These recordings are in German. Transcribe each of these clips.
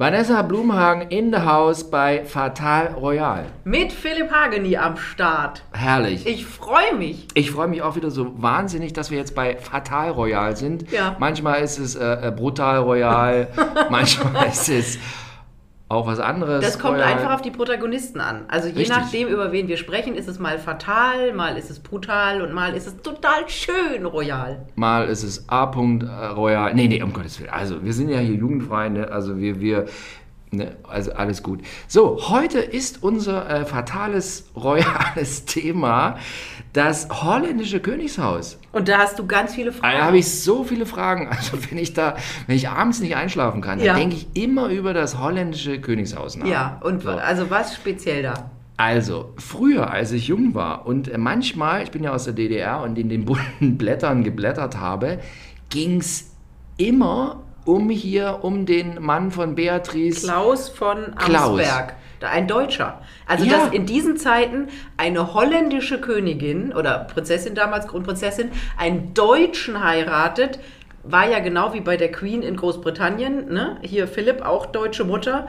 Vanessa Blumhagen in the house bei Fatal Royal. Mit Philipp Hageni am Start. Herrlich. Ich freue mich. Ich freue mich auch wieder so wahnsinnig, dass wir jetzt bei Fatal Royal sind. Ja. Manchmal ist es äh, äh, Brutal Royal, manchmal ist es auch was anderes. Das kommt einfach auf die Protagonisten an. Also je Richtig. nachdem, über wen wir sprechen, ist es mal fatal, mal ist es brutal und mal ist es total schön royal. Mal ist es A. -Punkt, äh, Royal. Nee, nee, um Gottes Willen. Also, wir sind ja hier jugendfrei, ne? Also, wir, wir, ne? Also, alles gut. So, heute ist unser äh, fatales, royales Thema das holländische Königshaus. Und da hast du ganz viele Da Fragen. habe ich so viele Fragen. Also, wenn ich da, wenn ich abends nicht einschlafen kann, Ja. dann denke ich immer über das holländische Königshaus nach. ja, und So. also was speziell da? Also, früher, als ich jung war und äh, manchmal, ich bin ja aus der DDR und in den bunten Blättern geblättert habe, ging es immer um hier, um den Mann von Beatrice. Klaus von Klaus. Amsberg. Da- Ein Deutscher. Also, Ja. dass in diesen Zeiten eine holländische Königin oder Prinzessin damals, Kronprinzessin, einen Deutschen heiratet, war ja genau wie bei der Queen in Großbritannien. Ne? Hier Philipp, auch deutsche Mutter.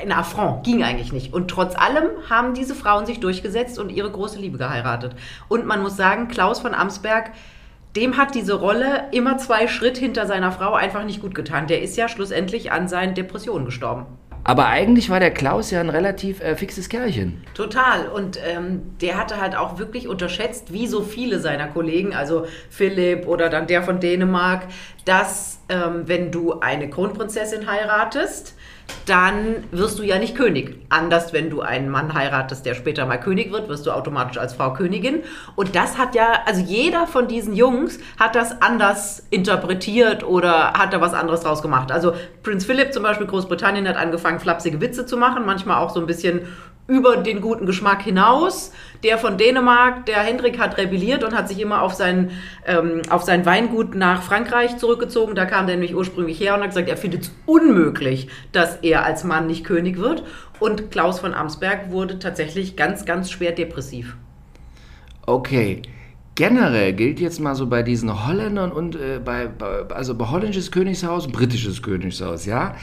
Ein Affront, ging eigentlich nicht. Und trotz allem haben diese Frauen sich durchgesetzt und ihre große Liebe geheiratet. Und man muss sagen, Klaus von Amsberg, dem hat diese Rolle immer zwei Schritt hinter seiner Frau einfach nicht gut getan. Der ist ja schlussendlich an seinen Depressionen gestorben. Aber eigentlich war der Klaus ja ein relativ äh, fixes Kerlchen. Total. Und ähm, der hatte halt auch wirklich unterschätzt, wie so viele seiner Kollegen, also Philipp oder dann der von Dänemark, dass ähm, wenn du eine Kronprinzessin heiratest, dann wirst du ja nicht König. Anders, wenn du einen Mann heiratest, der später mal König wird, wirst du automatisch als Frau Königin. Und das hat ja, also jeder von diesen Jungs hat das anders interpretiert oder hat da was anderes draus gemacht. Also Prinz Philipp zum Beispiel, Großbritannien, hat angefangen, flapsige Witze zu machen, manchmal auch so ein bisschen über den guten Geschmack hinaus. Der von Dänemark, der Hendrik, hat rebelliert und hat sich immer auf sein, ähm, auf sein Weingut nach Frankreich zurückgezogen. Da kam der nämlich ursprünglich her und hat gesagt, er findet es unmöglich, dass er als Mann nicht König wird. Und Klaus von Amsberg wurde tatsächlich ganz, ganz schwer depressiv. Okay. Generell gilt jetzt mal so bei diesen Holländern und äh, bei, bei, also bei holländisches Königshaus, britisches Königshaus, ja.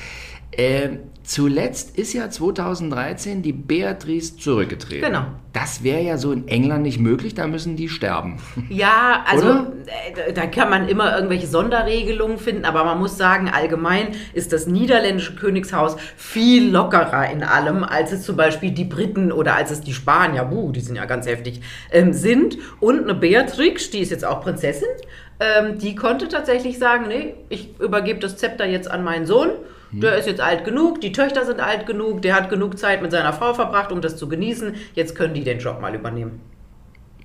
Äh, zuletzt ist ja 2013 die Beatrice zurückgetreten. Genau. Das wäre ja so in England nicht möglich, da müssen die sterben. Ja, also Oder? äh, da kann man immer irgendwelche Sonderregelungen finden, aber man muss sagen, allgemein ist das niederländische Königshaus viel lockerer in allem, als es zum Beispiel die Briten oder als es die Spanier, buh, die sind ja ganz heftig, ähm, sind. Und eine Beatrix, die ist jetzt auch Prinzessin, ähm, die konnte tatsächlich sagen, nee, ich übergebe das Zepter jetzt an meinen Sohn. Der ist jetzt alt genug, die Töchter sind alt genug, der hat genug Zeit mit seiner Frau verbracht, um das zu genießen. Jetzt können die den Job mal übernehmen.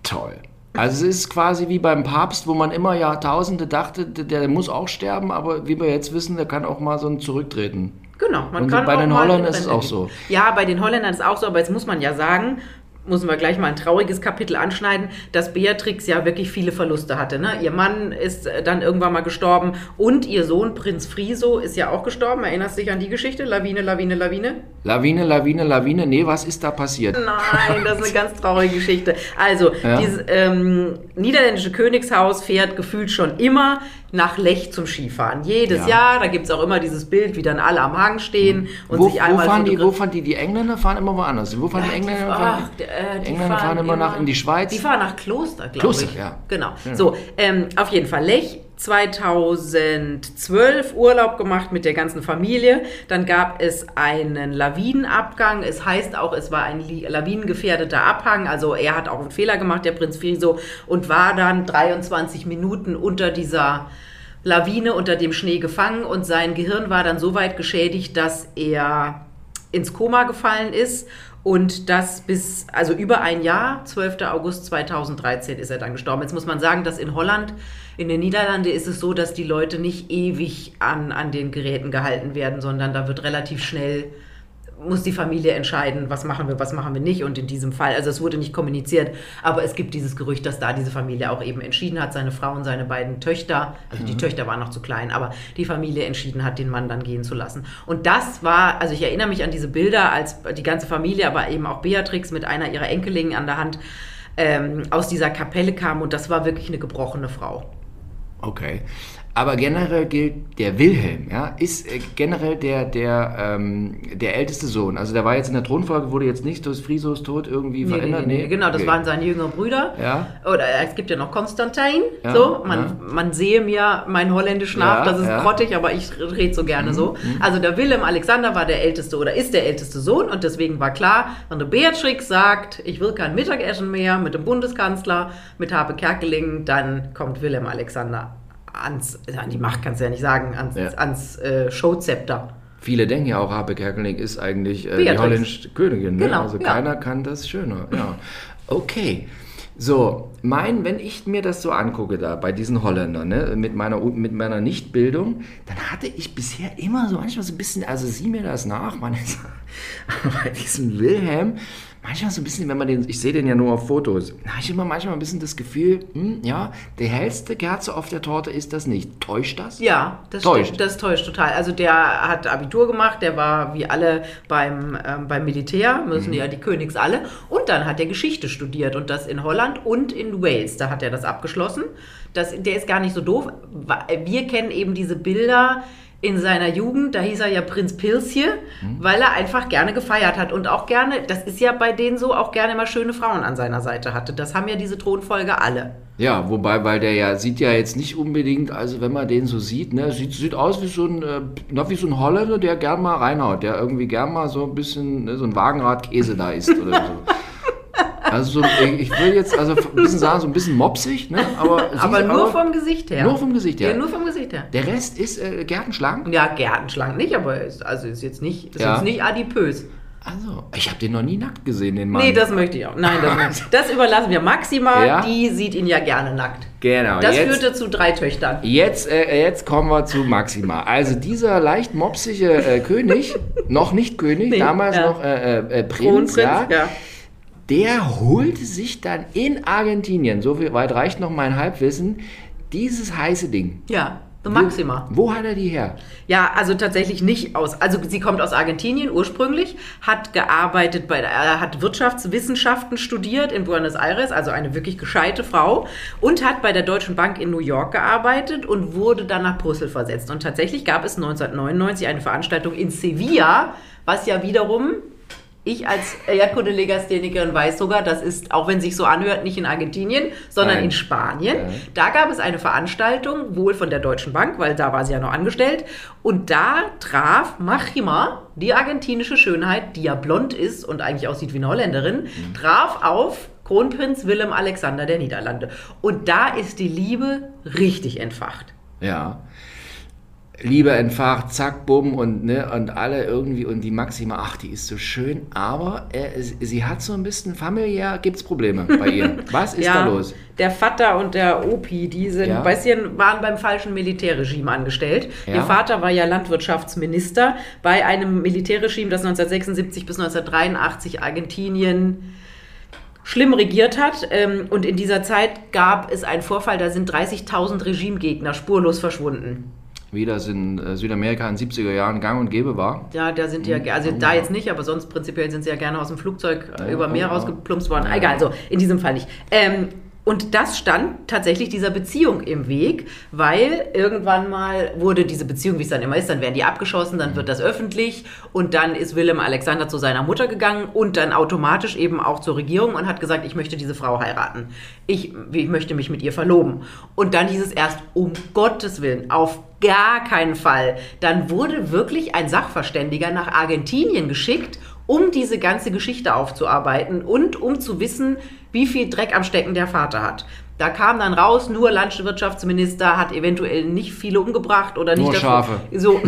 Toll. Also es ist quasi wie beim Papst, wo man immer Jahrtausende dachte, der, muss auch sterben, aber wie wir jetzt wissen, der kann auch mal so ein Zurücktreten. Genau, man Und kann bei auch den Holländern ist es auch so. Ja, bei den Holländern ist es auch so, aber jetzt muss man ja sagen, müssen wir gleich mal ein trauriges Kapitel anschneiden, dass Beatrix ja wirklich viele Verluste hatte. Ne? Ihr Mann ist äh, dann irgendwann mal gestorben und ihr Sohn Prinz Friso ist ja auch gestorben. Erinnerst du dich an die Geschichte? Lawine, Lawine, Lawine? Lawine, Lawine, Lawine. Nee, was ist da passiert? Nein, das ist eine ganz traurige Geschichte. Also, Ja. dieses ähm, niederländische Königshaus fährt gefühlt schon immer nach Lech zum Skifahren. Jedes Ja. Jahr, da gibt es auch immer dieses Bild, wie dann alle am Hang stehen und Wo, sich wo, einmal fahren die, wo fahren die? Die Engländer fahren immer woanders. Wo fahren die Engländer? Ach, fahren, d- äh, die Engländer fahren immer nach in die Schweiz. Die fahren nach Kloster, glaube Kloster, ich. ja. Genau. Ja. So, ähm, auf jeden Fall Lech. 2012 Urlaub gemacht mit der ganzen Familie. Dann gab es einen Lawinenabgang. Es heißt auch, es war ein lawinengefährdeter Abhang. Also er hat auch einen Fehler gemacht, der Prinz Friso, und war dann 23 Minuten unter dieser Lawine, unter dem Schnee gefangen. Und sein Gehirn war dann so weit geschädigt, dass er ins Koma gefallen ist und das bis, also über ein Jahr, 12. August 2013 ist er dann gestorben. Jetzt muss man sagen, dass in Holland, in den Niederlanden ist es so, dass die Leute nicht ewig an, an den Geräten gehalten werden, sondern da wird relativ schnell, muss die Familie entscheiden, was machen wir, was machen wir nicht. Und in diesem Fall, also es wurde nicht kommuniziert, aber es gibt dieses Gerücht, dass da diese Familie auch eben entschieden hat, seine Frau und seine beiden Töchter, also die Töchter waren noch zu klein, aber die Familie entschieden hat, den Mann dann gehen zu lassen. Und das war, also ich erinnere mich an diese Bilder, als die ganze Familie, aber eben auch Beatrix mit einer ihrer Enkelingen an der Hand ähm, aus dieser Kapelle kam und das war wirklich eine gebrochene Frau. Okay. Aber generell gilt, der Wilhelm ja, ist äh, generell der, der, ähm, der älteste Sohn. Also der war jetzt in der Thronfolge, wurde jetzt nicht durch Frisos Tod irgendwie Nee, verändert. nee, nee, genau, das waren seine jüngeren Brüder. Ja. Oder es gibt ja noch Konstantin. Ja, so, man, ja. man sehe mir mein Holländisch nach, das ist. Mhm, grottig, aber ich rede so gerne so. Also der Willem Alexander war der älteste oder ist der älteste Sohn und deswegen war klar, wenn der Beatrix sagt, ich will kein Mittagessen mehr mit dem Bundeskanzler, mit Habe Kerkeling, dann kommt Willem Alexander ans, an die Macht kannst du ja nicht sagen, ans, Ja. ans äh, Showzepter. Viele denken ja auch, Habe Kerkeling ist eigentlich äh, die holländische Königin. Ne? Genau, also ja. keiner kann das schöner. Ja. Okay. So, mein, wenn ich mir das so angucke da bei diesen Holländern, ne, mit meiner, mit meiner Nichtbildung, dann hatte ich bisher immer so manchmal so ein bisschen, also sieh mir das nach, man ist, bei diesem Wilhelm, manchmal so ein bisschen, wenn man den, ich sehe den ja nur auf Fotos, da habe ich immer manchmal ein bisschen das Gefühl, hm, ja, der hellste Kerze auf der Torte ist das nicht. Täuscht das? Ja, das Täuscht. stimmt, das täuscht total. Also der hat Abitur gemacht, der war wie alle beim, ähm, beim Militär, müssen ja die Königs alle. Und dann hat er Geschichte studiert und das in Holland und in Wales. Da hat er das abgeschlossen. Das, der ist gar nicht so doof. Wir kennen eben diese Bilder in seiner Jugend, da hieß er ja Prinz Pilsje, weil er einfach gerne gefeiert hat und auch gerne, das ist ja bei denen so, auch gerne immer schöne Frauen an seiner Seite hatte. Das haben ja diese Thronfolge alle. Ja, wobei, weil der ja sieht ja jetzt nicht unbedingt, also wenn man den so sieht, ne, sieht, sieht aus wie so ein, äh, na, wie so ein Holländer, der gern mal reinhaut, der irgendwie gern mal so ein bisschen, ne, so ein Wagenrad Käse da isst oder so. Also so, ich will jetzt also ein bisschen sagen, so ein bisschen mopsig, ne, aber, Aber nur vom Gesicht her. nur vom Gesicht her. Ja, nur vom Gesicht her. Der Rest ist äh, gärtenschlank. Ja, gärtenschlank nicht, aber ist, also ist jetzt nicht, ist Ja. jetzt nicht adipös. Also, ich habe den noch nie nackt gesehen, den Mann. Nee, das möchte ich auch. Nein, das, das überlassen wir Maxima, Ja? die sieht ihn ja gerne nackt. Genau. Das jetzt, führte zu drei Töchtern. Jetzt, äh, jetzt kommen wir zu Maxima. Also dieser leicht mopsige äh, König, noch nicht König, Nee, damals ja. noch äh, äh, äh, Prinz, Kronprinz, ja, ja. Der holte sich dann in Argentinien, so viel weit reicht noch mein Halbwissen, dieses heiße Ding. Ja, Maxima. Wo hat er die her? Ja, also tatsächlich nicht aus. Also sie kommt aus Argentinien ursprünglich, hat gearbeitet bei, äh, hat Wirtschaftswissenschaften studiert in Buenos Aires, also eine wirklich gescheite Frau und hat bei der Deutschen Bank in New York gearbeitet und wurde dann nach Brüssel versetzt. Und tatsächlich gab es 1999 eine Veranstaltung in Sevilla, was ja wiederum ich als Erdkundelegasthenikerin weiß sogar, das ist, auch wenn sich so anhört, nicht in Argentinien, sondern Nein. in Spanien. Ja. Da gab es eine Veranstaltung, wohl von der Deutschen Bank, weil da war sie ja noch angestellt. Und da traf Machima, die argentinische Schönheit, die ja blond ist und eigentlich aussieht wie eine Holländerin, traf auf Kronprinz Willem Alexander der Niederlande. Und da ist die Liebe richtig entfacht. Ja. Liebe entfacht, zack, bumm und, ne, und alle irgendwie und die Maxima, ach, die ist so schön, aber äh, sie hat so ein bisschen familiär, gibt's Probleme bei ihr. Was ist da los? Der Vater und der Opi, die sind Ja. ein bisschen, waren beim falschen Militärregime angestellt. Ja. Ihr Vater war ja Landwirtschaftsminister bei einem Militärregime, das 1976 bis 1983 Argentinien schlimm regiert hat. Ähm, Und in dieser Zeit gab es einen Vorfall, da sind 30.000 Regimegegner spurlos verschwunden. Wie das in äh, Südamerika in den 70er Jahren gang und gäbe war. Ja, da sind die ja, also da jetzt nicht, aber sonst prinzipiell sind sie ja gerne aus dem Flugzeug äh, Ja, über Meer ja. rausgeplumpst worden. Egal, so, in diesem Fall nicht. Ähm, und das stand tatsächlich dieser Beziehung im Weg, weil irgendwann mal wurde diese Beziehung, wie es dann immer ist, dann werden die abgeschossen, dann wird das öffentlich und dann ist Willem Alexander zu seiner Mutter gegangen und dann automatisch eben auch zur Regierung und hat gesagt, ich möchte diese Frau heiraten. Ich, ich möchte mich mit ihr verloben. Und dann hieß es erst, um Gottes Willen, auf gar keinen Fall. Dann wurde wirklich ein Sachverständiger nach Argentinien geschickt, um diese ganze Geschichte aufzuarbeiten und um zu wissen, wie viel Dreck am Stecken der Vater hat. Da kam dann raus, nur Landwirtschaftsminister hat eventuell nicht viele umgebracht oder nicht Nur Schafe. So,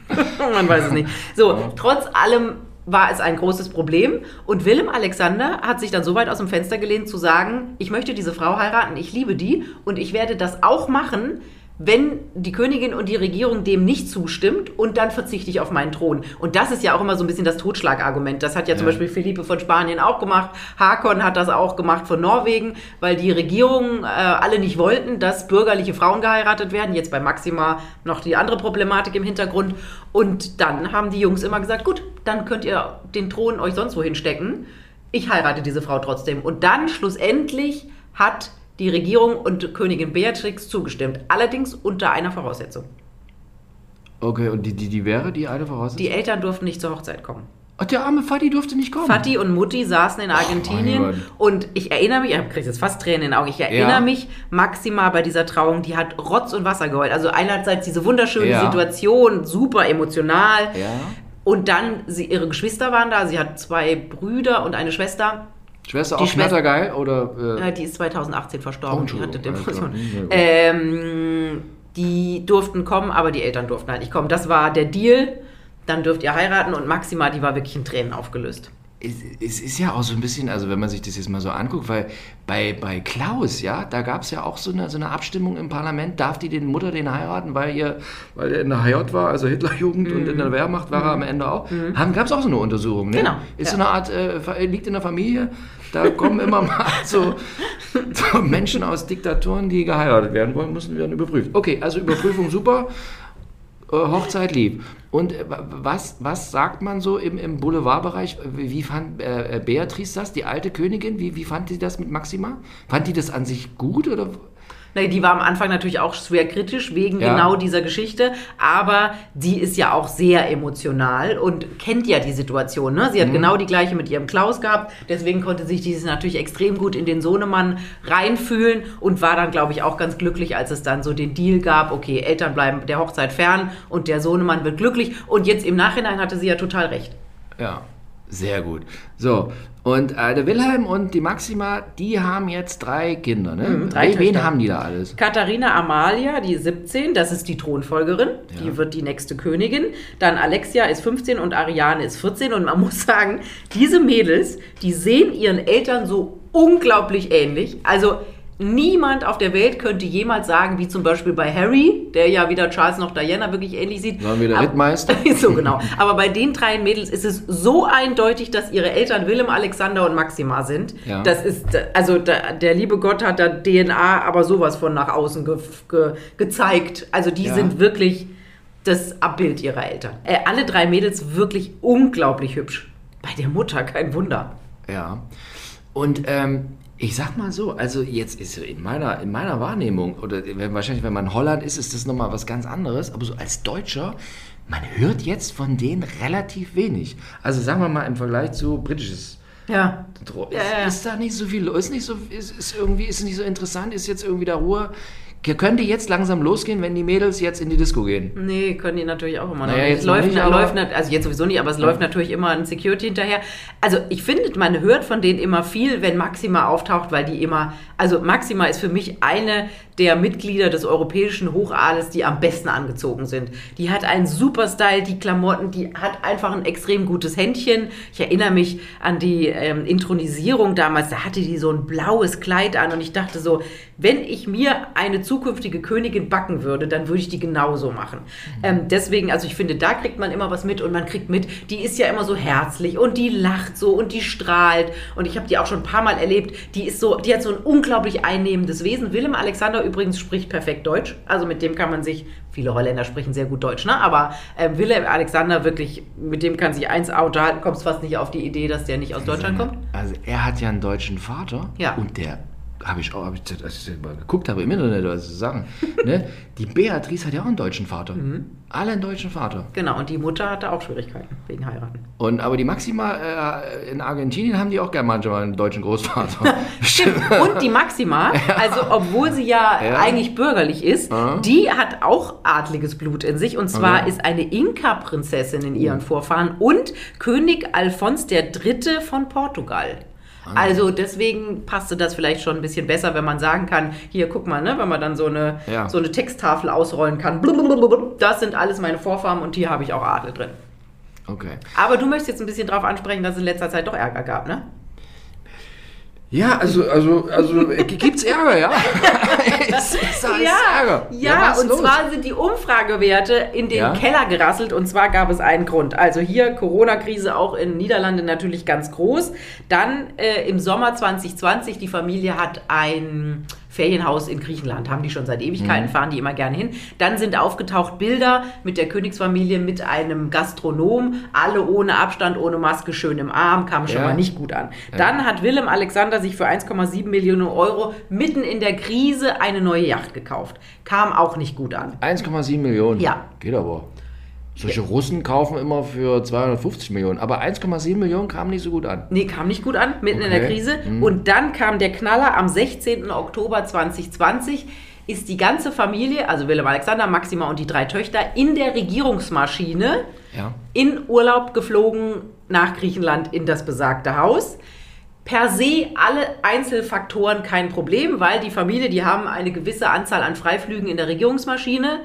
man weiß es nicht. So, trotz allem war es ein großes Problem und Willem Alexander hat sich dann so weit aus dem Fenster gelehnt zu sagen, ich möchte diese Frau heiraten, ich liebe die und ich werde das auch machen, wenn die Königin und die Regierung dem nicht zustimmt und dann verzichte ich auf meinen Thron. Und das ist ja auch immer so ein bisschen das Totschlagargument. Das hat ja, zum Ja. Beispiel Philippe von Spanien auch gemacht. Hakon hat das auch gemacht von Norwegen, weil die Regierungen äh, alle nicht wollten, dass bürgerliche Frauen geheiratet werden. Jetzt bei Maxima noch die andere Problematik im Hintergrund. Und dann haben die Jungs immer gesagt, gut, dann könnt ihr den Thron euch sonst wohin stecken. Ich heirate diese Frau trotzdem. Und dann schlussendlich hat die Regierung und Königin Beatrix zugestimmt. Allerdings unter einer Voraussetzung. Okay, und die, die, die wäre die eine Voraussetzung? Die Eltern durften nicht zur Hochzeit kommen. Ach, der arme Vati durfte nicht kommen. Vati und Mutti saßen in Argentinien Gott. und ich erinnere mich, ich kriege jetzt fast Tränen in den Augen, ich erinnere Ja. mich Maxima bei dieser Trauung, die hat Rotz und Wasser geheult. Also einerseits diese wunderschöne Ja. Situation, super emotional. Ja. Und dann, sie, ihre Geschwister waren da, sie hat zwei Brüder und eine Schwester. Schwester Die auch Schwester- knattergeil oder? Äh, Äh, die ist 2018 Oh, verstorben, die hatte Depression. klar. Ähm, die durften kommen, aber die Eltern durften halt nicht kommen. Das war der Deal. Dann dürft ihr heiraten und Maxima, die war wirklich in Tränen aufgelöst. Es, ist ja auch so ein bisschen, also wenn man sich das jetzt mal so anguckt, weil bei, bei Klaus, ja, da gab es ja auch so eine, so eine Abstimmung im Parlament, darf die den Mutter den heiraten, weil, ihr, weil er in der HJ war, also Hitlerjugend und in der Wehrmacht war er am Ende auch. Gab es auch so eine Untersuchung, ne? Genau, Ist ja. so eine Art, äh, liegt in der Familie, da kommen immer mal so, so Menschen aus Diktaturen, die geheiratet werden wollen, müssen werden überprüft. Okay, also Überprüfung super. Äh, Hochzeit lieb. Und äh, wa- was, was sagt man so im, im Boulevardbereich? Wie fand äh, äh, Beatrice das, die alte Königin? Wie, wie fand die das mit Maxima? Fand die das an sich gut oder? Die war am Anfang natürlich auch schwer kritisch wegen Ja. genau dieser Geschichte, aber die ist ja auch sehr emotional und kennt ja die Situation. Ne? Mhm. Sie hat genau die gleiche mit ihrem Klaus gehabt, deswegen konnte sich dieses natürlich extrem gut in den Sohnemann reinfühlen und war dann, glaube ich, auch ganz glücklich, als es dann so den Deal gab, okay, Eltern bleiben der Hochzeit fern und der Sohnemann wird glücklich und jetzt im Nachhinein hatte sie ja total recht. Ja, sehr gut. So, und äh, der Wilhelm und die Maxima, die haben jetzt drei Kinder, ne? Mhm, drei Wen- Wen Töchter. haben die da alles? Katharina Amalia, die ist 17, das ist die Thronfolgerin, die wird die nächste Königin. Dann Alexia ist 15 und Ariane ist 14. Und man muss sagen, diese Mädels, die sehen ihren Eltern so unglaublich ähnlich. Also niemand auf der Welt könnte jemals sagen, wie zum Beispiel bei Harry, der ja weder Charles noch Diana wirklich ähnlich sieht. Waren wir der Aber- Rittmeister? so genau. Aber bei den drei Mädels ist es so eindeutig, dass ihre Eltern Willem, Alexander und Maxima sind. Ja. Das ist, also da, der liebe Gott hat da DNA aber sowas von nach außen ge, ge, gezeigt. Also die Ja. sind wirklich das Abbild ihrer Eltern. Äh, alle drei Mädels wirklich unglaublich hübsch. Bei der Mutter kein Wunder. Ja. Und ähm, ich sag mal so, also jetzt ist in meiner, in meiner Wahrnehmung, oder wenn, wahrscheinlich, wenn man in Holland ist, ist das nochmal was ganz anderes, aber so als Deutscher, man hört jetzt von denen relativ wenig. Also sagen wir mal im Vergleich zu britisches Ja. Dro- Ja, ja. Ist, ist da nicht so viel, ist nicht so, ist, ist irgendwie, ist nicht so interessant, ist jetzt irgendwie da Ruhe. Könnte jetzt langsam losgehen, wenn die Mädels jetzt in die Disco gehen? Nee, können die natürlich auch immer. Naja, noch. jetzt es läuft, nicht, läuft, also jetzt sowieso nicht, aber es läuft natürlich immer ein Security hinterher. Also ich finde, man hört von denen immer viel, wenn Maxima auftaucht, weil die immer, also Maxima ist für mich eine der Mitglieder des europäischen Hochadels, die am besten angezogen sind. Die hat einen super Style, die Klamotten, die hat einfach ein extrem gutes Händchen. Ich erinnere mich an die ähm, Intronisierung damals, da hatte die so ein blaues Kleid an und ich dachte so, wenn ich mir eine zukünftige Königin backen würde, dann würde ich die genauso machen. Ähm, deswegen, also ich finde, da kriegt man immer was mit und man kriegt mit, die ist ja immer so herzlich und die lacht so und die strahlt und ich habe die auch schon ein paar Mal erlebt, die ist so, die hat so ein unglaublich einnehmendes Wesen. Willem Alexander übrigens spricht perfekt Deutsch, also mit dem kann man sich, viele Holländer sprechen sehr gut Deutsch, ne? aber ähm, Willem Alexander wirklich, mit dem kann sich eins unterhalten, kommst fast nicht auf die Idee, dass der nicht aus Deutschland kommt. Also er hat ja einen deutschen Vater Ja. und der habe ich auch, hab ich, als ich mal geguckt habe im Internet, was zu sagen, ne? die Beatrice hat ja auch einen deutschen Vater. Mhm. Alle einen deutschen Vater. Genau, und die Mutter hatte auch Schwierigkeiten wegen Heiraten. Und, aber die Maxima äh, in Argentinien haben die auch gerne manchmal einen deutschen Großvater. Stimmt. Und die Maxima, also obwohl sie ja, Ja. eigentlich bürgerlich ist, Ja. die hat auch adliges Blut in sich. Und zwar Okay. ist eine Inka-Prinzessin in ihren Vorfahren und König Alfons III. von Portugal. Also deswegen passte das vielleicht schon ein bisschen besser, wenn man sagen kann, hier guck mal, ne, wenn man dann so eine, Ja. so eine Texttafel ausrollen kann. Das sind alles meine Vorfahren und hier habe ich auch Adel drin. Okay. Aber du möchtest jetzt ein bisschen darauf ansprechen, dass es in letzter Zeit doch Ärger gab, ne? Ja, also, also, also äh, gibt's Ärger, ja? es ist alles Ärger. Ja, was und los? zwar sind die Umfragewerte in den Ja? Keller gerasselt und zwar gab es einen Grund. Also hier Corona-Krise auch in Niederlande natürlich ganz groß. Dann äh, im Sommer 2020, die Familie hat ein Ferienhaus in Griechenland. Haben die schon seit Ewigkeiten, fahren die immer gerne hin. Dann sind aufgetaucht Bilder mit der Königsfamilie, mit einem Gastronom, alle ohne Abstand, ohne Maske, schön im Arm, kam schon Ja. mal nicht gut an. Dann hat Willem Alexander sich für 1,7 Millionen Euro mitten in der Krise eine neue Yacht gekauft. Kam auch nicht gut an. 1,7 Millionen. Ja. Geht aber. Solche Russen kaufen immer für 250 Millionen, aber 1,7 Millionen kam nicht so gut an. Nee, kam nicht gut an, mitten in der Okay. Krise. Und dann kam der Knaller am 16. Oktober 2020. Ist die ganze Familie, also Willem Alexander, Maxima und die drei Töchter, in der Regierungsmaschine Ja. in Urlaub geflogen nach Griechenland in das besagte Haus. Per se alle Einzelfaktoren kein Problem, weil die Familie, die haben eine gewisse Anzahl an Freiflügen in der Regierungsmaschine.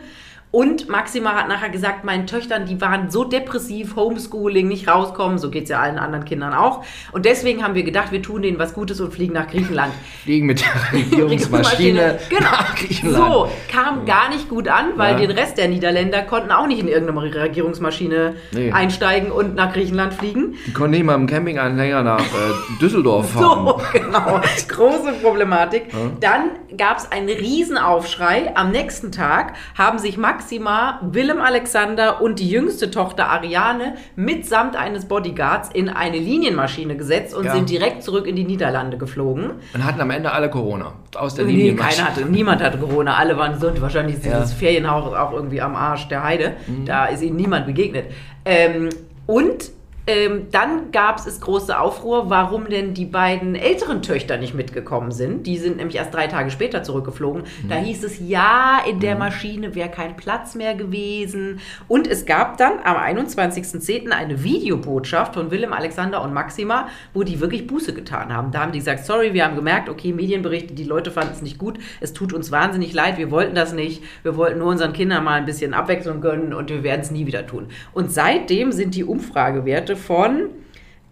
Und Maxima hat nachher gesagt, meinen Töchtern, die waren so depressiv, Homeschooling, nicht rauskommen, so geht es ja allen anderen Kindern auch. Und deswegen haben wir gedacht, wir tun denen was Gutes und fliegen nach Griechenland. Fliegen mit der Regierungsmaschine Genau. nach Griechenland. So, kam gar nicht gut an, weil Ja. den Rest der Niederländer konnten auch nicht in irgendeine Regierungsmaschine Nee. einsteigen und nach Griechenland fliegen. Die konnten nicht mal im Campinganhänger nach äh, Düsseldorf fahren. So, genau. Große Problematik. Dann gab es einen Riesenaufschrei. Am nächsten Tag haben sich Maxima, Willem Alexander und die jüngste Tochter Ariane mitsamt eines Bodyguards in eine Linienmaschine gesetzt und Ja. sind direkt zurück in die Niederlande geflogen. Und hatten am Ende alle Corona. Aus der Nee, Linie. keiner hatte, niemand hatte Corona, alle waren gesund. Wahrscheinlich ist Ja. dieses Ferienhaus auch irgendwie am Arsch der Heide. Da ist ihnen niemand begegnet. Ähm, und ähm, dann gab es große Aufruhr, warum denn die beiden älteren Töchter nicht mitgekommen sind. Die sind nämlich erst drei Tage später zurückgeflogen. Da hieß es, ja, in der Maschine wäre kein Platz mehr gewesen. Und es gab dann am 21.10. eine Videobotschaft von Willem, Alexander und Maxima, wo die wirklich Buße getan haben. Da haben die gesagt, sorry, wir haben gemerkt, okay, Medienberichte, die Leute fanden es nicht gut. Es tut uns wahnsinnig leid, wir wollten das nicht. Wir wollten nur unseren Kindern mal ein bisschen Abwechslung gönnen und wir werden es nie wieder tun. Und seitdem sind die Umfragewerte von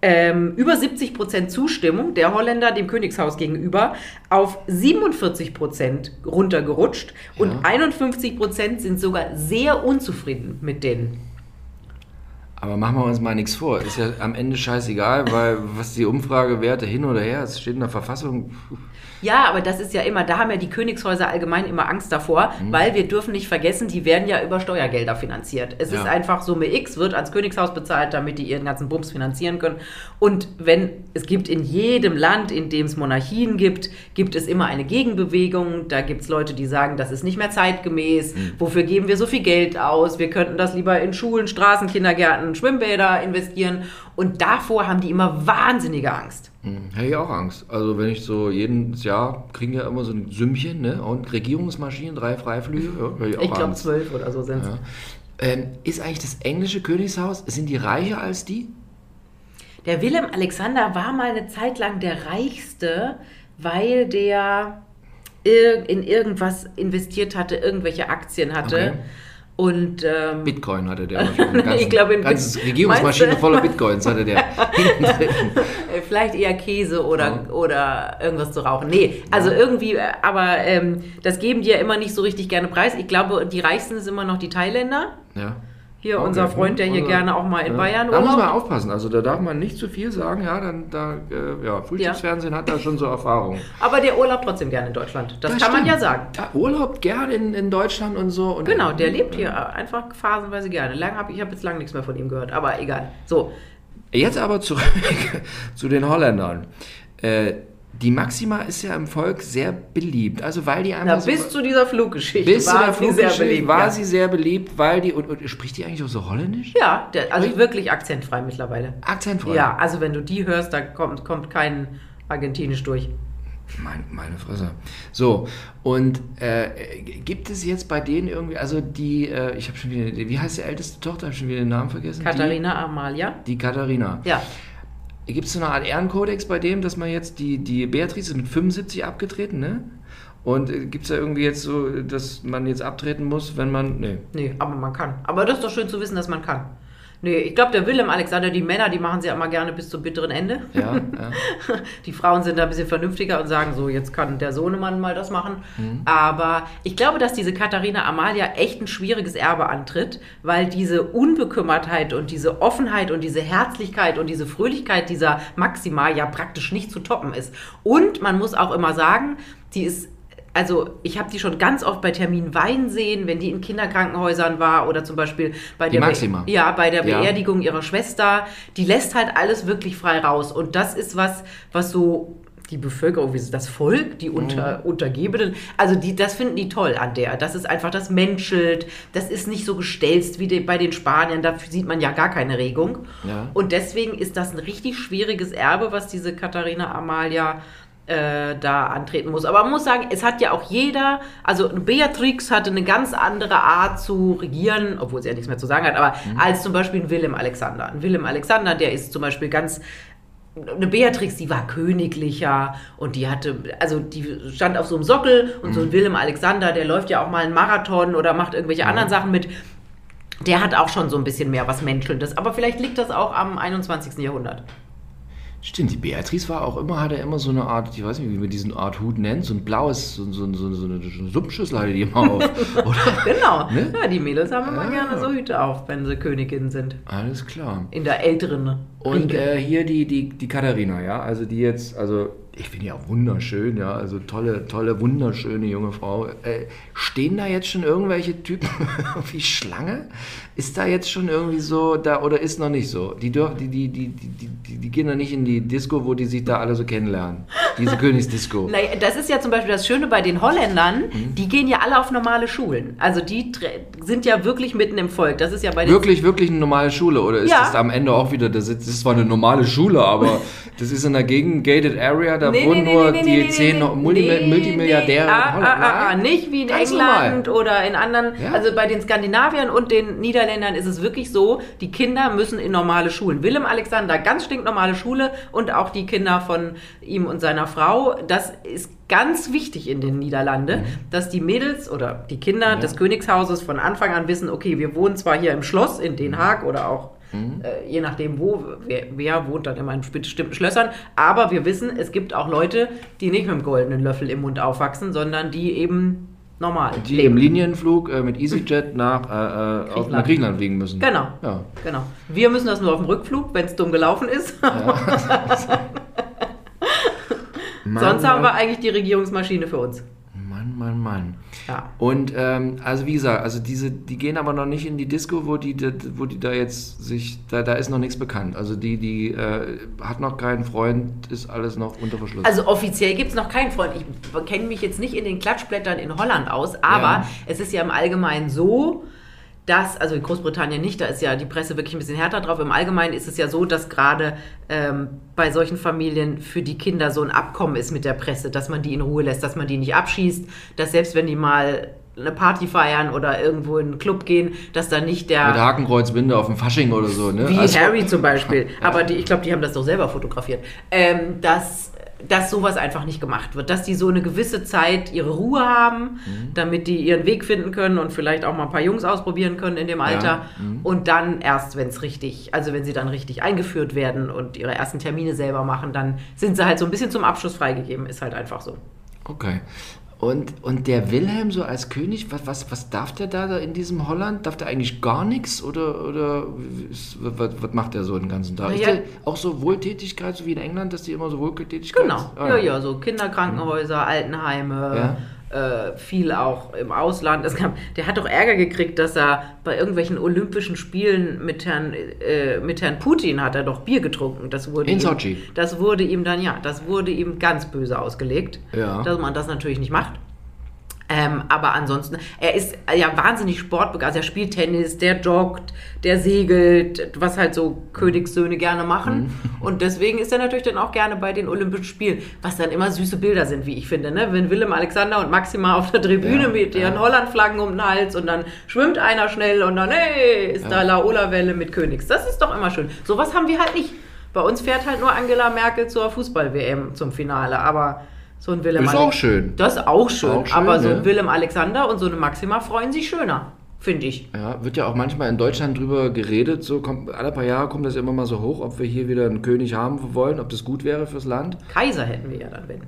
ähm, über 70 Prozent Zustimmung der Holländer dem Königshaus gegenüber auf 47 Prozent runtergerutscht und Ja. 51 Prozent sind sogar sehr unzufrieden mit denen. Aber machen wir uns mal nichts vor. Ist ja am Ende scheißegal, weil was die Umfragewerte hin oder her, es steht in der Verfassung. Ja, aber das ist ja immer, da haben ja die Königshäuser allgemein immer Angst davor, Mhm. weil wir dürfen nicht vergessen, die werden ja über Steuergelder finanziert. Es Ja. ist einfach Summe X, wird ans Königshaus bezahlt, damit die ihren ganzen Bums finanzieren können. Und wenn es gibt in jedem Land, in dem es Monarchien gibt, gibt es immer eine Gegenbewegung. Da gibt es Leute, die sagen, das ist nicht mehr zeitgemäß. Mhm. Wofür geben wir so viel Geld aus? Wir könnten das lieber in Schulen, Straßen, Kindergärten, Schwimmbäder investieren. Und davor haben die immer wahnsinnige Angst. Hm, Hätte ich auch Angst. Also wenn ich so jedes Jahr kriegen ja immer so ein Sümmchen, ne? Und Regierungsmaschinen, drei Freiflüge, ja, hätte ich auch Ich glaube, zwölf oder so sind es. Ja. Ähm, ist eigentlich das englische Königshaus, sind die reicher als die? Der Willem Alexander war mal eine Zeit lang der reichste, weil der in irgendwas investiert hatte, irgendwelche Aktien hatte. Okay. Und ähm, Bitcoin hatte der. Ein Ich glaube, ganzes Regierungsmaschine voller Bitcoins hatte der. Äh, vielleicht eher Käse oder, oder irgendwas zu rauchen. Nee, also irgendwie, äh, aber ähm, das geben die ja immer nicht so richtig gerne preis. Ich glaube, die reichsten ist immer noch die Thailänder. Ja. Hier Okay. unser Freund, der hier Unser- gerne auch mal in ja. Bayern Da muss man Urlaub. aufpassen. Also da darf man nicht zu viel sagen. Ja, dann da, äh, ja, Frühstücksfernsehen hat da schon so Erfahrung. Aber der Urlaub trotzdem gerne in Deutschland. Das, kann man stimmt. ja sagen. Da Urlaub gern in, in Deutschland und so. Und Genau, der lebt hier äh, einfach phasenweise gerne. Lang hab, ich habe jetzt lange nichts mehr von ihm gehört, aber egal. So, Jetzt aber zurück zu den Holländern. Äh, die Maxima ist ja im Volk sehr beliebt. Also weil die einfach na, so, bis zu dieser Fluggeschichte bis zu der sie sehr Fluggeschichte beliebt. war ja. sie sehr beliebt, weil die und, und spricht die eigentlich auch so holländisch? ja, der, also wirklich akzentfrei mittlerweile. Akzentfrei. Ja, also wenn du die hörst, da kommt, kommt kein Argentinisch durch. Mein, meine Fresse. So, und äh, gibt es jetzt bei denen irgendwie, also die, äh, ich habe schon wieder, wie heißt die älteste Tochter? Habe schon wieder den Namen vergessen. Katharina Amalia. Die, die Katharina. Ja, Gibt es so eine Art Ehrenkodex bei dem, dass man jetzt, die, die Beatrice ist mit 75 abgetreten, ne? Und äh, gibt es da irgendwie jetzt so, dass man jetzt abtreten muss, wenn man, nee. nee, aber man kann. Aber das ist doch schön zu wissen, dass man kann. Nee, ich glaube, der Willem Alexander, die Männer, die machen sie ja immer gerne bis zum bitteren Ende. Ja, ja. Die Frauen sind da ein bisschen vernünftiger und sagen so, jetzt kann der Sohnemann mal das machen. Mhm. Aber ich glaube, dass diese Katharina Amalia echt ein schwieriges Erbe antritt, weil diese Unbekümmertheit und diese Offenheit und diese Herzlichkeit und diese Fröhlichkeit dieser Maxima ja praktisch nicht zu toppen ist. Und man muss auch immer sagen, die ist also ich habe die schon ganz oft bei Termin Wein sehen, wenn die in Kinderkrankenhäusern war oder zum Beispiel bei der, Be- ja, bei der Ja. Beerdigung ihrer Schwester. Die lässt halt alles wirklich frei raus. Und das ist was, was so die Bevölkerung, das Volk, die unter, Mhm. Untergebenen, also die, das finden die toll an der. Das ist einfach das menschelt, das ist nicht so gestelzt wie die, bei den Spaniern, da sieht man ja gar keine Regung. Ja. Und deswegen ist das ein richtig schwieriges Erbe, was diese Katharina Amalia äh, da antreten muss. Aber man muss sagen, es hat ja auch jeder, also Beatrix hatte eine ganz andere Art zu regieren, obwohl sie ja nichts mehr zu sagen hat, aber als zum Beispiel ein Willem Alexander. Ein Willem Alexander, der ist zum Beispiel ganz eine Beatrix, die war königlicher und die hatte, also die stand auf so einem Sockel und so ein Willem Alexander, der läuft ja auch mal einen Marathon oder macht irgendwelche anderen Sachen mit. Der hat auch schon so ein bisschen mehr was Menschelndes. Aber vielleicht liegt das auch am 21. Jahrhundert. Stimmt, die Beatrice war auch immer, hatte immer so eine Art, ich weiß nicht, wie man diesen Art Hut nennt, so ein blaues, so, so, so, so eine Suppenschüssel hatte die immer auf. Genau. Ne? Ja, die Mädels haben immer Ah. gerne so Hüte auf, wenn sie Königinnen sind. Alles klar. In der älteren Und äh, hier die, die, die Katharina, ja, also die jetzt, also ich finde ja auch wunderschön, ja, also tolle, tolle, wunderschöne junge Frau. Äh, stehen da jetzt schon irgendwelche Typen wie Schlange? Ist da jetzt schon irgendwie so, da oder ist noch nicht so? Die, dürfen, die, die, die, die, die, die gehen da nicht in die Disco, wo die sich da alle so kennenlernen. Diese Königsdisco. Naja, das ist ja zum Beispiel das Schöne bei den Holländern, Mhm. die gehen ja alle auf normale Schulen. Also die sind ja wirklich mitten im Volk. Das ist ja bei den Wirklich, wirklich eine normale Schule? Oder ist Ja. das am Ende auch wieder, das ist, das ist zwar eine normale Schule, aber das ist in einer Gegend, gated area, da wohnen nur die zehn Multi nee, Multimilliardäre. nee. Ah, in Holland. ah, ah, ah, Nein? nicht wie in Ganz England normal. oder in anderen. Ja. Also bei den Skandinaviern und den Niederländern ist es wirklich so, die Kinder müssen in normale Schulen. Willem Alexander, ganz stinknormale Schule und auch die Kinder von ihm und seiner Frau. Das ist ganz wichtig in den Niederlanden, dass die Mädels oder die Kinder des Königshauses von Anfang an wissen, okay, wir wohnen zwar hier im Schloss in Den Haag oder auch äh, je nachdem wo, wer, wer wohnt dann immer in bestimmten Schlössern, aber wir wissen, es gibt auch Leute, die nicht mit dem goldenen Löffel im Mund aufwachsen, sondern die eben normal Die im Linienflug äh, mit EasyJet nach, äh, äh, Griechenland. nach Griechenland fliegen müssen. Genau. Ja. Genau. Wir müssen das nur auf dem Rückflug, wenn es dumm gelaufen ist. Mann, Sonst haben wir eigentlich die Regierungsmaschine für uns. Mann, Mann, Mann. Ja. Und ähm, also wie gesagt, also diese, die gehen aber noch nicht in die Disco, wo die, da- wo die da jetzt sich, da, da ist noch nichts bekannt. Also die, die äh, hat noch keinen Freund, ist alles noch unter Verschluss. Also offiziell gibt es noch keinen Freund. Ich kenne mich jetzt nicht in den Klatschblättern in Holland aus, aber Ja. es ist ja im Allgemeinen so, dass, also in Großbritannien nicht, da ist ja die Presse wirklich ein bisschen härter drauf. Im Allgemeinen ist es ja so, dass gerade ähm, bei solchen Familien für die Kinder so ein Abkommen ist mit der Presse, dass man die in Ruhe lässt, dass man die nicht abschießt, dass selbst wenn die mal eine Party feiern oder irgendwo in einen Club gehen, dass da nicht der... Mit Hakenkreuzbinde auf dem Fasching oder so, ne? Wie Also- Harry zum Beispiel. Aber die, ich glaube, die haben das doch selber fotografiert. Ähm, dass, dass sowas einfach nicht gemacht wird. Dass die so eine gewisse Zeit ihre Ruhe haben, Mhm. damit die ihren Weg finden können und vielleicht auch mal ein paar Jungs ausprobieren können in dem Alter. Mhm. Und dann erst, wenn es richtig, also wenn sie dann richtig eingeführt werden und ihre ersten Termine selber machen, dann sind sie halt so ein bisschen zum Abschluss freigegeben. Ist halt einfach so. Okay. Und, und der Wilhelm so als König, was, was, was darf der da in diesem Holland? Darf der eigentlich gar nichts? Oder, oder was, was macht der so den ganzen Tag? Ja. der auch so Wohltätigkeit, so wie in England, dass die immer so Wohltätigkeit Genau. Ah, Ja, ja, so Kinderkrankenhäuser, Altenheime, äh, viel auch im Ausland. Es gab, der hat doch Ärger gekriegt, dass er bei irgendwelchen Olympischen Spielen mit Herrn, äh, mit Herrn Putin hat er doch Bier getrunken. Das wurde In ihm, Sochi. Das wurde ihm dann, ja, das wurde ihm ganz böse ausgelegt, Ja. dass man das natürlich nicht macht. Ähm, aber ansonsten, er ist ja wahnsinnig sportbegeistert. Also er spielt Tennis, der joggt, der segelt, was halt so Königssöhne gerne machen. Und deswegen ist er natürlich dann auch gerne bei den Olympischen Spielen, was dann immer süße Bilder sind, wie ich finde. Ne? Wenn Willem Alexander und Maxima auf der Tribüne Ja, mit ja. ihren Hollandflaggen um den Hals und dann schwimmt einer schnell und dann, hey, ist da Laola-Welle mit Königs. Das ist doch immer schön. Sowas haben wir halt nicht. Bei uns fährt halt nur Angela Merkel zur Fußball-WM zum Finale, aber so ein Willem Ist Ale- auch schön. das ist auch schön, Auch schön, aber so ne? ein Willem Alexander und so eine Maxima freuen sich schöner, finde ich. Ja, wird ja auch manchmal in Deutschland drüber geredet, so kommt, alle paar Jahre kommt das immer mal so hoch, ob wir hier wieder einen König haben wollen, ob das gut wäre fürs Land. Kaiser hätten wir ja dann, wenn.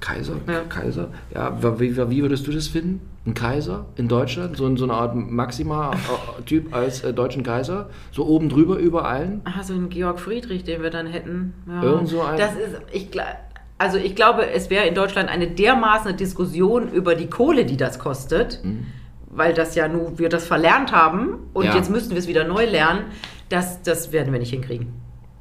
Kaiser? Ja. Kaiser? Ja, wie, wie würdest du das finden? Ein Kaiser in Deutschland? So, so eine Art Maxima-Typ als äh, deutschen Kaiser? So oben drüber über allen? Ah, so ein Georg Friedrich, den wir dann hätten. Ja. Irgend so ein- Das ist, ich glaube, Also ich glaube, es wäre in Deutschland eine dermaßen Diskussion über die Kohle, die das kostet, weil das ja nun wir das verlernt haben und Ja. jetzt müssten wir es wieder neu lernen. Das, das werden wir nicht hinkriegen.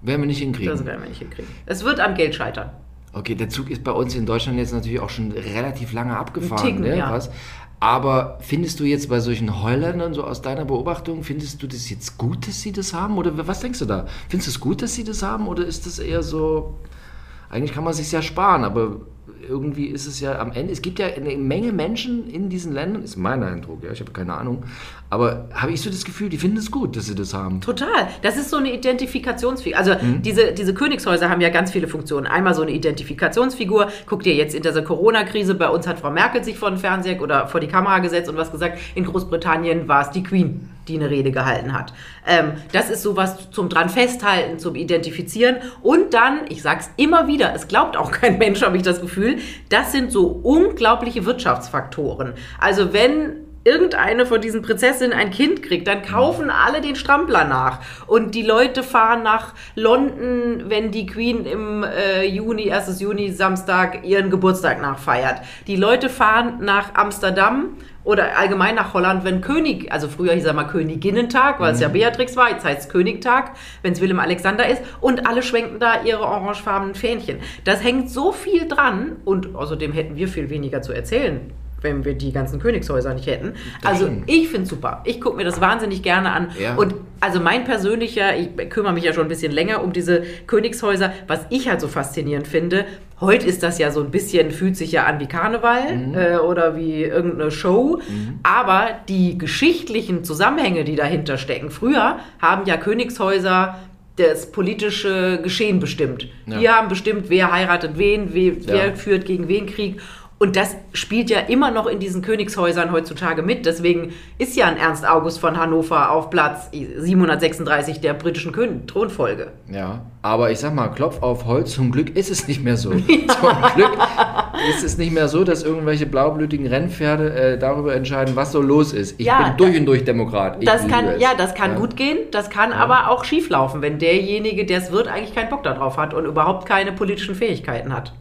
Werden wir nicht hinkriegen. Das werden wir nicht hinkriegen. Es wird am Geld scheitern. Okay, der Zug ist bei uns in Deutschland jetzt natürlich auch schon relativ lange abgefahren. Ticken, ne? ja. Was? Aber findest du jetzt bei solchen Holländern, so aus deiner Beobachtung, findest du das jetzt gut, dass sie das haben? Oder was denkst du da? Findest du es gut, dass sie das haben? Oder ist das eher so, eigentlich kann man sich ja sparen, aber irgendwie ist es ja am Ende, es gibt ja eine Menge Menschen in diesen Ländern, ist mein Eindruck, ja, ich habe keine Ahnung, aber habe ich so das Gefühl, die finden es gut, dass sie das haben. Total. Das ist so eine Identifikationsfigur. Also diese, diese Königshäuser haben ja ganz viele Funktionen. Einmal so eine Identifikationsfigur. Guck dir jetzt in dieser Corona-Krise, bei uns hat Frau Merkel sich vor den Fernseher oder vor die Kamera gesetzt und was gesagt. In Großbritannien war es die Queen, die eine Rede gehalten hat. Ähm, das ist sowas zum dran festhalten, zum Identifizieren. Und dann, ich sag's immer wieder, es glaubt auch kein Mensch, habe ich das Gefühl, das sind so unglaubliche Wirtschaftsfaktoren. Also wenn irgendeine von diesen Prinzessinnen ein Kind kriegt, dann kaufen alle den Strampler nach. Und die Leute fahren nach London, wenn die Queen im äh, Juni, 1. Juni, Samstag ihren Geburtstag nachfeiert. Die Leute fahren nach Amsterdam oder allgemein nach Holland, wenn König, also früher hieß er mal Königinnentag, weil es ja Beatrix war, jetzt heißt es Königtag, wenn es Willem Alexander ist. Und alle schwenken da ihre orangefarbenen Fähnchen. Das hängt so viel dran und außerdem hätten wir viel weniger zu erzählen wenn wir die ganzen Königshäuser nicht hätten. Also ich finde super. Ich gucke mir das wahnsinnig gerne an. Ja. Und also mein persönlicher, ich kümmere mich ja schon ein bisschen länger um diese Königshäuser, was ich halt so faszinierend finde. Heute ist das ja so ein bisschen, fühlt sich ja an wie Karneval Mhm. äh, oder wie irgendeine Show. Aber die geschichtlichen Zusammenhänge, die dahinter stecken, früher haben ja Königshäuser das politische Geschehen bestimmt. Ja. Die haben bestimmt, wer heiratet wen, we, wer Ja. führt gegen wen Krieg. Und das spielt ja immer noch in diesen Königshäusern heutzutage mit. Deswegen ist ja ein Ernst August von Hannover auf Platz 736 der britischen Kön Thronfolge. Ja, aber ich sag mal, Klopf auf Holz, zum Glück ist es nicht mehr so. Zum Glück ist es nicht mehr so, dass irgendwelche blaublütigen Rennpferde äh, darüber entscheiden, was so los ist. Ich Ja, bin durch und durch Demokrat. Ich Das kann, es. ja, das kann Ja. gut gehen, das kann aber auch schief laufen, wenn derjenige, der es wird, eigentlich keinen Bock darauf hat und überhaupt keine politischen Fähigkeiten hat.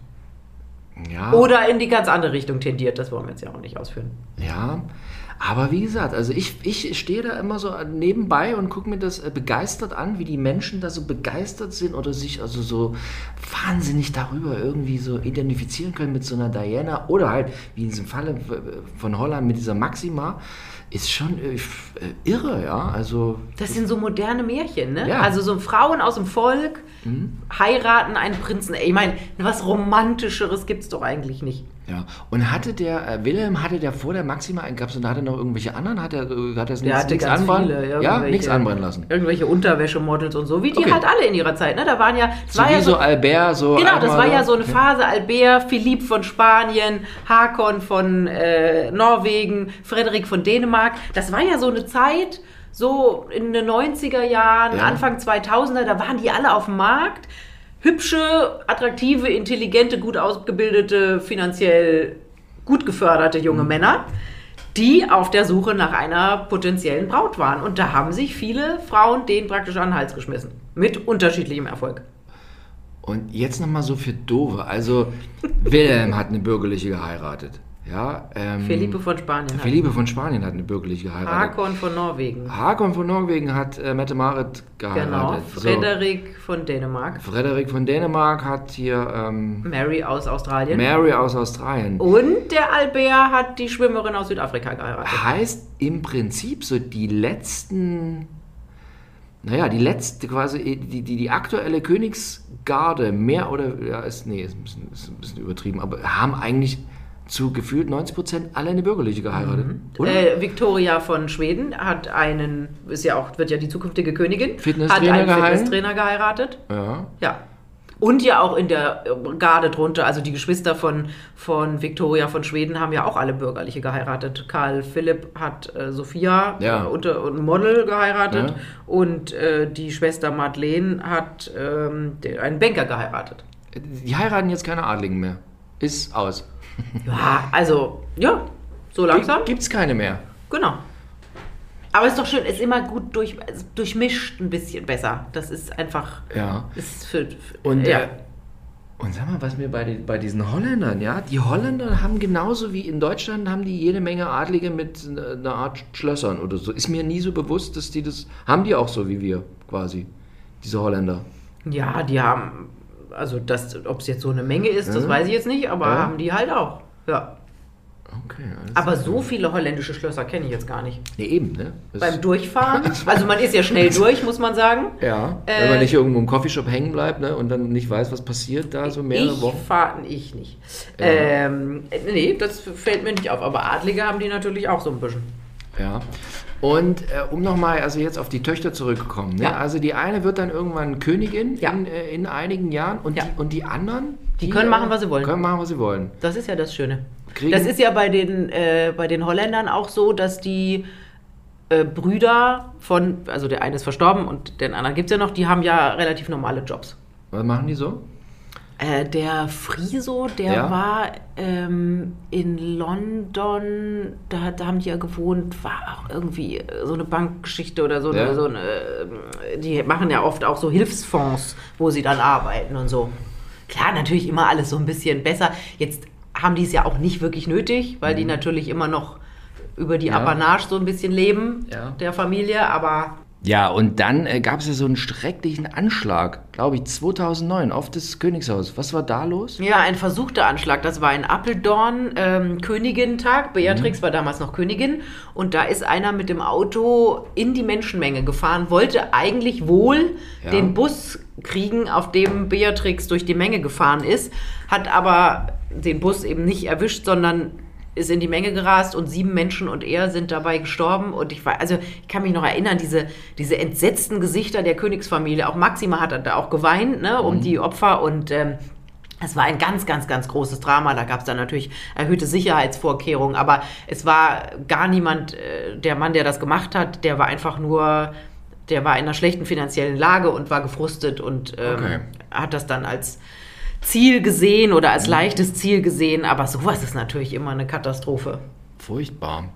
Ja, Oder in die ganz andere Richtung tendiert, das wollen wir jetzt ja auch nicht ausführen. ja. Aber wie gesagt, also ich, ich stehe da immer so nebenbei und gucke mir das äh, begeistert an, wie die Menschen da so begeistert sind oder sich also so wahnsinnig darüber irgendwie so identifizieren können mit so einer Diana oder halt, wie in diesem Falle von Holland mit dieser Maxima, ist schon äh, äh, irre, ja. Also Das sind so moderne Märchen, ne? Ja. Also so Frauen aus dem Volk heiraten einen Prinzen. Ey, Ich meine, was Romantischeres gibt's doch eigentlich nicht. Ja, und hatte der, äh, Wilhelm, hatte der vor der Maxima, gab es da hatte noch irgendwelche anderen? Hat er, äh, hat er nichts anbrennen? Ja, nichts anbrennen lassen. Irgendwelche Unterwäschemodels und so, wie die Okay. halt alle in ihrer Zeit, ne? Da waren ja, es So war ja so so, Albert, so. Genau, das war ja so eine. Phase. Albert, Philipp von Spanien, Hakon von äh, Norwegen, Frederik von Dänemark. Das war ja so eine Zeit, so in den 90er Jahren, Ja. Anfang 2000er, da waren die alle auf dem Markt. Hübsche, attraktive, intelligente, gut ausgebildete, finanziell gut geförderte junge Mhm. Männer, die auf der Suche nach einer potenziellen Braut waren. Und da haben sich viele Frauen denen praktisch an den Hals geschmissen. Mit unterschiedlichem Erfolg. Und jetzt nochmal so für Dove. Also, Wilhelm hat eine bürgerliche geheiratet. Ja, ähm, Philippe von Spanien. hat- Philippe von Spanien hat eine bürgerliche geheiratet. Hakon von Norwegen. Hakon von Norwegen hat äh, Mette Marit Genau. geheiratet. So. Frederik von Dänemark. Frederik von Dänemark hat hier ähm, Mary aus Australien. Mary aus Australien. Und der Albert hat die Schwimmerin aus Südafrika geheiratet. heißt im Prinzip so die letzten, naja, die letzte quasi, die, die, die aktuelle Königsgarde, mehr oder, ja, ist, nee, ist ein bisschen, ist ein bisschen übertrieben, aber haben eigentlich zu gefühlt 90 Prozent alle eine bürgerliche geheiratet. Oder? Äh, Victoria von Schweden hat einen, ist ja auch, wird ja die zukünftige Königin, Fitnesstrainer hat einen geheiratet. Fitnesstrainer geheiratet. ja. Ja. Und ja auch in der äh, Garde drunter, also die Geschwister von, von Victoria von Schweden haben ja auch alle bürgerliche geheiratet. Karl Philipp hat äh, Sophia, Ja. äh, unter, ein Model geheiratet. Ja. Und äh, die Schwester Madeleine hat ähm, den, einen Banker geheiratet. Die heiraten jetzt keine Adligen mehr. Ist aus. Ja, also, ja, so langsam. Gibt es keine mehr. Genau. Aber ist doch schön, ist immer gut durch, also durchmischt ein bisschen besser. Das ist einfach, Ja. ist für, für Und ja. äh, Und sag mal, was mir bei, den, bei diesen Holländern, ja, die Holländer haben genauso wie in Deutschland, haben die jede Menge Adlige mit einer Art Schlössern oder so. Ist mir nie so bewusst, dass die das, haben die auch so wie wir quasi, diese Holländer. Ja, die haben, also ob es jetzt so eine Menge ist, das Ja. weiß ich jetzt nicht, aber Ja. haben die halt auch. Ja. Okay, Aber so viele holländische Schlösser kenne ich jetzt gar nicht. Nee, eben, ne? Das- Beim Durchfahren, also man ist ja schnell durch, muss man sagen. Ja, Äh, wenn man nicht irgendwo im Coffeeshop hängen bleibt ne, und dann nicht weiß, was passiert da so mehrere ich Wochen. fahre ich nicht. Ja. Ähm, nee, das fällt mir nicht auf. Aber Adlige haben die natürlich auch so ein bisschen. Ja. Und äh, um nochmal, also jetzt auf die Töchter zurückzukommen. Ne? Ja. Also die eine wird dann irgendwann Königin Ja. in, äh, in einigen Jahren und, Ja. die, und die anderen? Die können machen, was sie wollen. Können machen, was sie wollen. Das ist ja das Schöne. Kriegen- das ist ja bei den, äh, bei den Holländern auch so, dass die äh, Brüder von, also der eine ist verstorben und den anderen gibt es ja noch, die haben ja relativ normale Jobs. Was machen die so? Äh, der Friso, der Ja. war ähm, in London, da, da haben die ja gewohnt, war auch irgendwie so eine Bankgeschichte oder so, Ja. eine, so eine, äh, die machen ja oft auch so Hilfsfonds, wo sie dann arbeiten und so. Klar, natürlich immer alles so ein bisschen besser. Jetzt haben die es ja auch nicht wirklich nötig, weil die natürlich immer noch über die Mhm. Ja. Apanage so ein bisschen leben, Ja. der Familie, aber Ja, und dann äh, gab es ja so einen schrecklichen Anschlag, glaube ich, 2009 auf das Königshaus. Was war da los? Ja, ein versuchter Anschlag. Das war in Appeldorn, ähm, Königin-Tag. Beatrix war damals noch Königin. Und da ist einer mit dem Auto in die Menschenmenge gefahren, wollte eigentlich wohl Ja. den Bus kriegen, auf dem Beatrix durch die Menge gefahren ist, hat aber den Bus eben nicht erwischt, sondern ist in die Menge gerast und sieben Menschen und er sind dabei gestorben. Und ich war, also ich kann mich noch erinnern, diese, diese entsetzten Gesichter der Königsfamilie. Auch Maxima hat da auch geweint, ne, um die Opfer und ähm, es war ein ganz, ganz, ganz großes Drama. Da gab es dann natürlich erhöhte Sicherheitsvorkehrungen, aber es war gar niemand, äh, der Mann, der das gemacht hat, der war einfach nur, der war in einer schlechten finanziellen Lage und war gefrustet und ähm, Okay. hat das dann als Ziel gesehen oder als leichtes Ziel gesehen. Aber sowas ist natürlich immer eine Katastrophe. Furchtbar.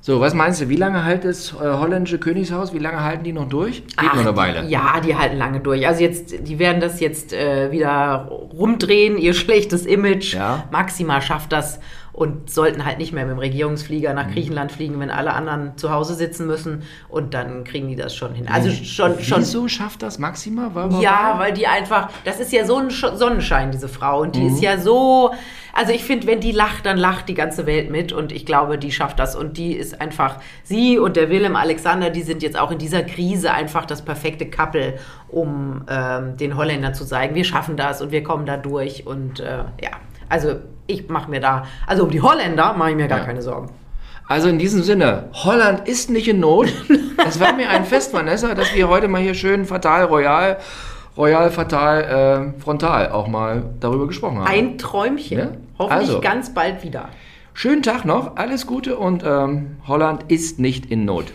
So, was meinst du, wie lange hält das äh, holländische Königshaus? Wie lange halten die noch durch? Geht noch eine Weile. Ja, die halten lange durch. Also jetzt, die werden das jetzt äh, wieder rumdrehen, ihr schlechtes Image. Ja. Maxima schafft das und sollten halt nicht mehr mit dem Regierungsflieger Mhm. nach Griechenland fliegen, wenn alle anderen zu Hause sitzen müssen. Und dann kriegen die das schon hin. Also schon, schon. Wieso schafft das Maxima? Weil, Ja, weil die einfach, das ist ja so ein Sch- Sonnenschein, diese Frau. Und die Mhm. ist ja so, also ich finde, wenn die lacht, dann lacht die ganze Welt mit. Und ich glaube, die schafft das. Und die ist einfach, sie und der Willem Alexander, die sind jetzt auch in dieser Krise einfach das perfekte Couple, um ähm, den Holländern zu zeigen, wir schaffen das und wir kommen da durch. Und äh, ja, also ich mache mir da, also um die Holländer mache ich mir gar Ja. keine Sorgen. Also in diesem Sinne, Holland ist nicht in Not. Es war mir ein Fest, Vanessa, dass wir heute mal hier schön fatal, royal, royal, fatal, äh, frontal auch mal darüber gesprochen haben. Ein Träumchen. Ja? Hoffentlich Also. ganz bald wieder. Schönen Tag noch, alles Gute und ähm, Holland ist nicht in Not.